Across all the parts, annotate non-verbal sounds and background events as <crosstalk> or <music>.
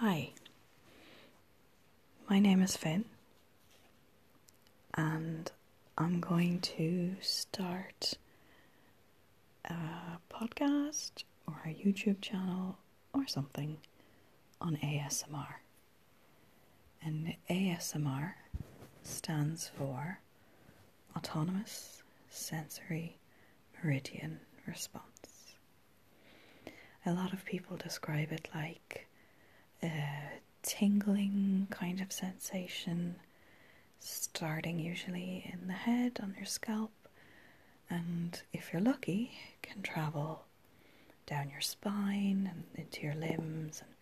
Hi, my name is Finn, and I'm going to start a podcast or a YouTube channel or something on ASMR. And ASMR stands for Autonomous Sensory Meridian Response. A lot of people describe it like a tingling kind of sensation, starting usually in the head on your scalp, and if you're lucky, can travel down your spine and into your limbs, and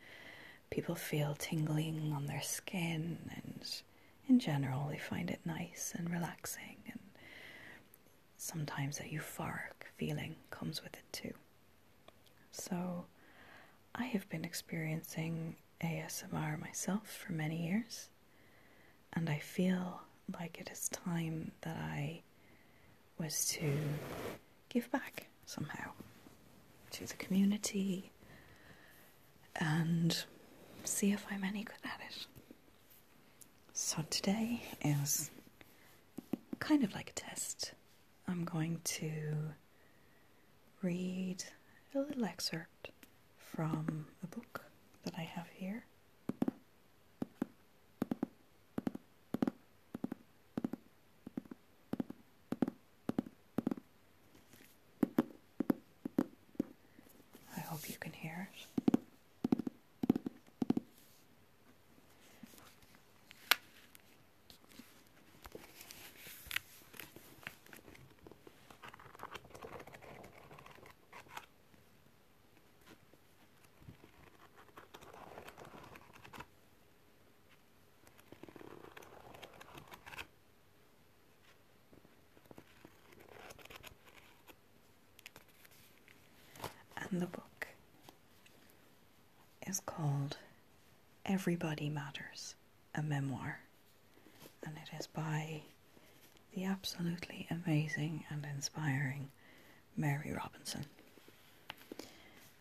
people feel tingling on their skin, and in general, they find it nice and relaxing, and sometimes a euphoric feeling comes with it too. So, I have been experiencing ASMR myself for many years, and I feel like it is time that I was to give back somehow to the community and see if I'm any good at it. So today is kind of like a test. I'm going to read a little excerpt from a book that I have here. I hope you can hear it. And the book is called Everybody Matters, a memoir. And it is by the absolutely amazing and inspiring Mary Robinson.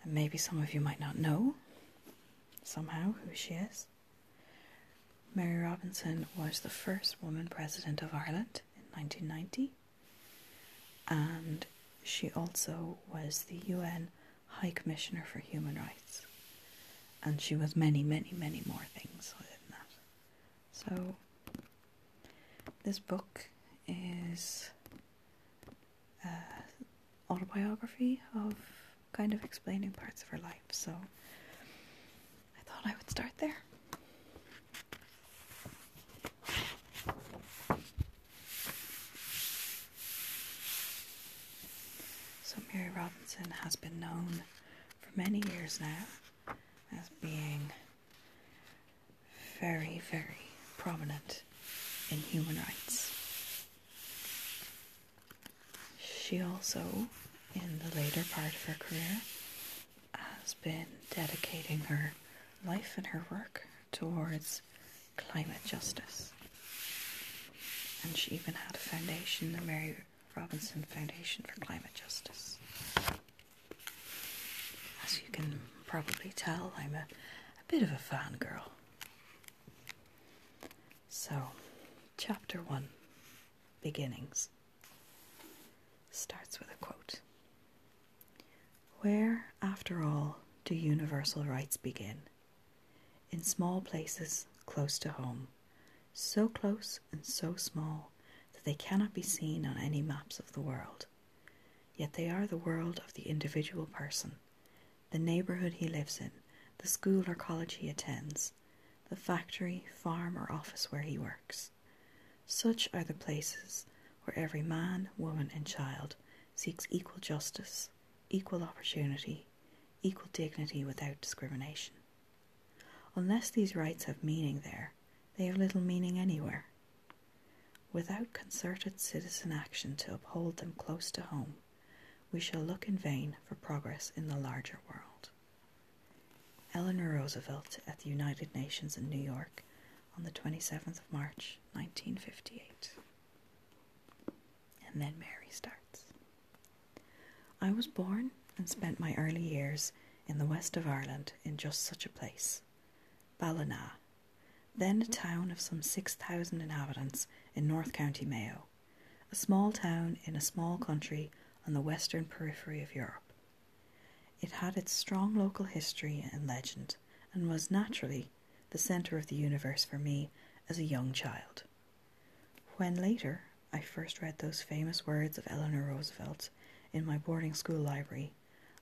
And maybe some of you might not know somehow who she is. Mary Robinson was the first woman president of Ireland in 1990, and she also was the UN High Commissioner for Human Rights. And she was many, many, many more things within that. So, this book is an autobiography of kind of explaining parts of her life. So, I thought I would start there. So, Mary Robinson has been known for many years now as being very, very prominent in human rights. She also, in the later part of her career, has been dedicating her life and her work towards climate justice. And she even had a foundation, the Mary Robinson Foundation for Climate Justice. As you can probably tell, I'm a, a bit of a fangirl. So, chapter one Beginnings starts with a quote Where, after all, do universal rights begin? In small places close to home, so close and so small they cannot be seen on any maps of the world. Yet they are the world of the individual person, the neighbourhood he lives in, the school or college he attends, the factory, farm, or office where he works. Such are the places where every man, woman, and child seeks equal justice, equal opportunity, equal dignity without discrimination. Unless these rights have meaning there, they have little meaning anywhere. Without concerted citizen action to uphold them close to home, we shall look in vain for progress in the larger world. Eleanor Roosevelt at the United Nations in New York on the 27th of March 1958. And then Mary starts. I was born and spent my early years in the west of Ireland in just such a place. Ballina, then a town of some 6,000 inhabitants in North County Mayo, a small town in a small country on the western periphery of Europe. It had its strong local history and legend, and was naturally the centre of the universe for me as a young child. When later I first read those famous words of Eleanor Roosevelt in my boarding school library,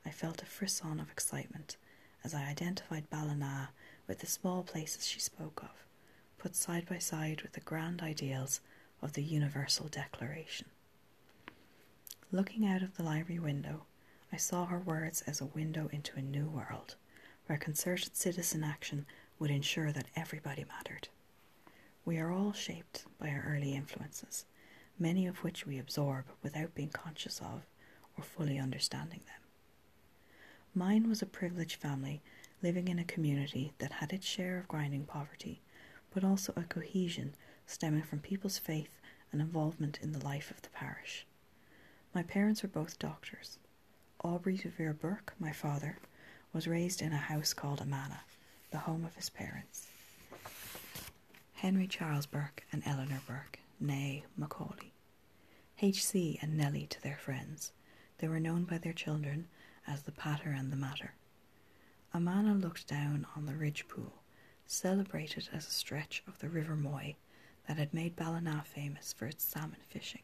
I felt a frisson of excitement as I identified Ballina with the small places she spoke of, put side by side with the grand ideals of the Universal Declaration. Looking out of the library window, I saw her words as a window into a new world, where concerted citizen action would ensure that everybody mattered. We are all shaped by our early influences, many of which we absorb without being conscious of or fully understanding them. Mine was a privileged family living in a community that had its share of grinding poverty, but also a cohesion stemming from people's faith and involvement in the life of the parish. My parents were both doctors. Aubrey Devere Bourke, my father, was raised in a house called Amana, the home of his parents. Henry Charles Bourke and Eleanor Bourke, née Macaulay. H.C. and Nellie to their friends. They were known by their children as the Patter and the Matter. Amana looked down on the ridge pool, celebrated as a stretch of the River Moy that had made Ballina famous for its salmon fishing.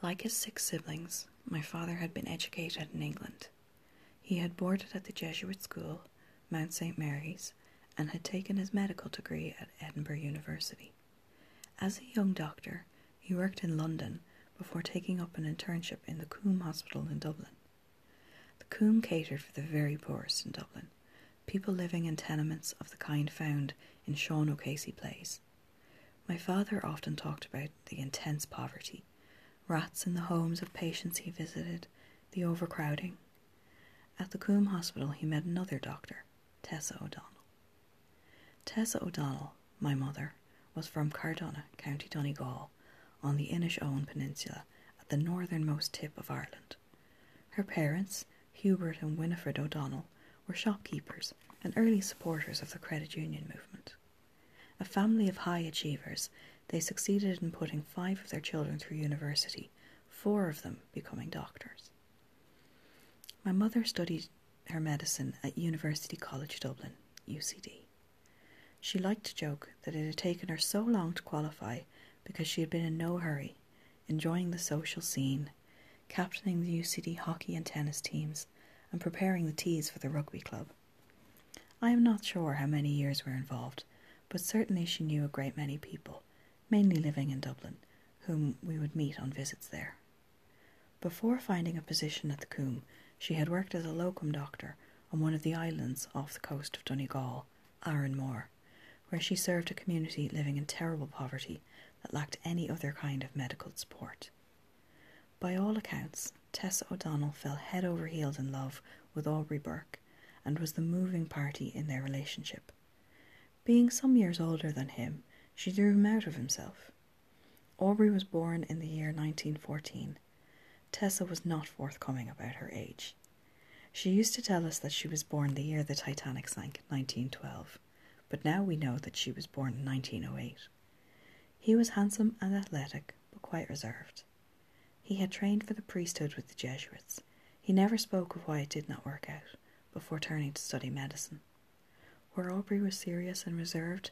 Like his six siblings, my father had been educated in England. He had boarded at the Jesuit school, Mount St. Mary's, and had taken his medical degree at Edinburgh University. As a young doctor, he worked in London before taking up an internship in the Coombe Hospital in Dublin. Coombe catered for the very poorest in Dublin, people living in tenements of the kind found in Sean O'Casey plays. My father often talked about the intense poverty, rats in the homes of patients he visited, the overcrowding. At the Coombe Hospital, he met another doctor, Tessa O'Donnell. Tessa O'Donnell, my mother, was from Carndonagh, County Donegal, on the Inishowen Peninsula at the northernmost tip of Ireland. Her parents, Hubert and Winifred O'Donnell, were shopkeepers and early supporters of the credit union movement. A family of high achievers, they succeeded in putting five of their children through university, four of them becoming doctors. My mother studied her medicine at University College Dublin, UCD. She liked to joke that it had taken her so long to qualify because she had been in no hurry, enjoying the social scene, captaining the UCD hockey and tennis teams, and preparing the teas for the rugby club. I am not sure how many years were involved, but certainly she knew a great many people, mainly living in Dublin, whom we would meet on visits there. Before finding a position at the Coombe, she had worked as a locum doctor on one of the islands off the coast of Donegal, Arranmore, where she served a community living in terrible poverty that lacked any other kind of medical support. By all accounts, Tessa O'Donnell fell head over heels in love with Aubrey Bourke and was the moving party in their relationship. Being some years older than him, she drew him out of himself. Aubrey was born in the year 1914. Tessa was not forthcoming about her age. She used to tell us that she was born the year the Titanic sank in 1912 but now we know that she was born in 1908. He was handsome and athletic, but quite reserved. He had trained for the priesthood with the Jesuits. He never spoke of why it did not work out before turning to study medicine. Where Aubrey was serious and reserved,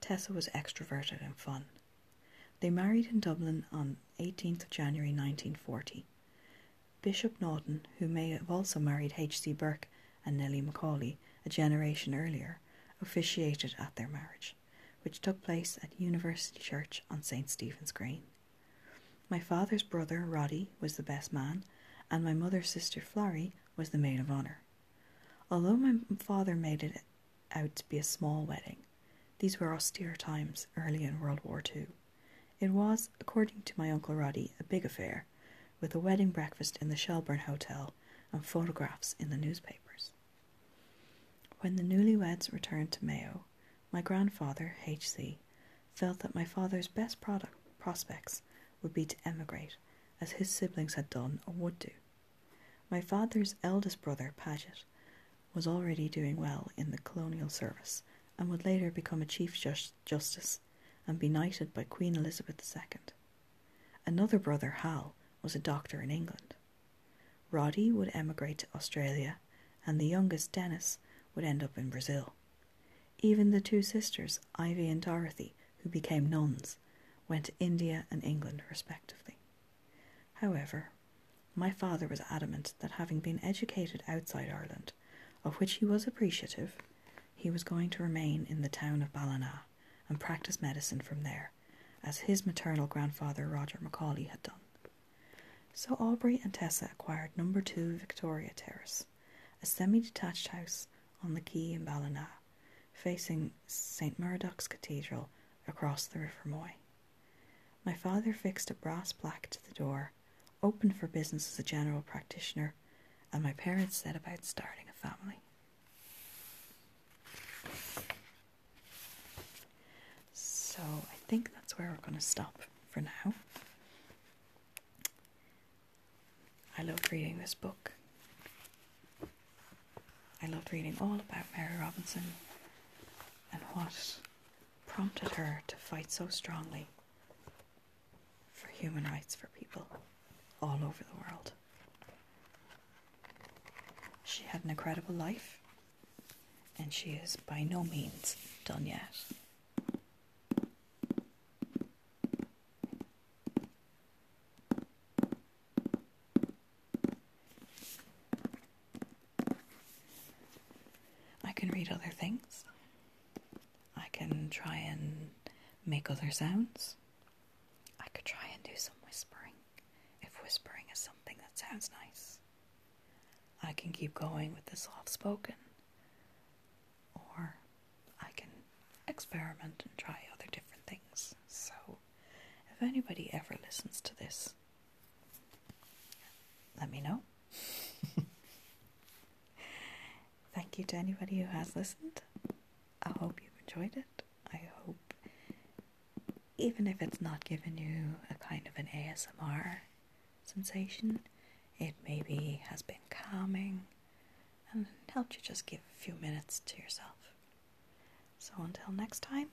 Tessa was extroverted and fun. They married in Dublin on 18th of January 1940. Bishop Naughton, who may have also married H.C. Bourke and Nellie Macaulay a generation earlier, officiated at their marriage, which took place at University Church on St. Stephen's Green. My father's brother, Roddy, was the best man, and my mother's sister, Florrie, was the maid of honour. Although my father made it out to be a small wedding, these were austere times early in World War II. It was, according to my uncle Roddy, a big affair, with a wedding breakfast in the Shelbourne Hotel and photographs in the newspapers. When the newlyweds returned to Mayo, my grandfather, H.C., felt that my father's best product, prospects would be to emigrate, as his siblings had done or would do. My father's eldest brother, Paget, was already doing well in the colonial service and would later become a Chief Just- Justice and be knighted by Queen Elizabeth II. Another brother, Hal, was a doctor in England. Roddy would emigrate to Australia, and the youngest, Dennis, would end up in Brazil. Even the two sisters, Ivy and Dorothy, who became nuns, went to India and England respectively. However, my father was adamant that having been educated outside Ireland, of which he was appreciative, he was going to remain in the town of Ballina and practice medicine from there, as his maternal grandfather Roger Macaulay had done. So Aubrey and Tessa acquired number two Victoria Terrace, a semi detached house on the quay in Ballina, facing St. Muredach's Cathedral across the River Moy. My father fixed a brass plaque to the door, opened for business as a general practitioner, and my parents set about starting a family. So I think that's where we're going to stop for now. I loved reading this book. I loved reading all about Mary Robinson and what prompted her to fight so strongly human rights for people all over the world. She had an incredible life, and she is by no means done yet. I can read other things. I can try and make other sounds. I could try some whispering if whispering is something that sounds nice. I can keep going with the soft spoken, or I can experiment and try other different things. So, if anybody ever listens to this, let me know. <laughs> Thank you to anybody who has listened. I hope you've enjoyed it. Even if it's not given you a kind of an ASMR sensation, it maybe has been calming and helped you just give a few minutes to yourself. So until next time,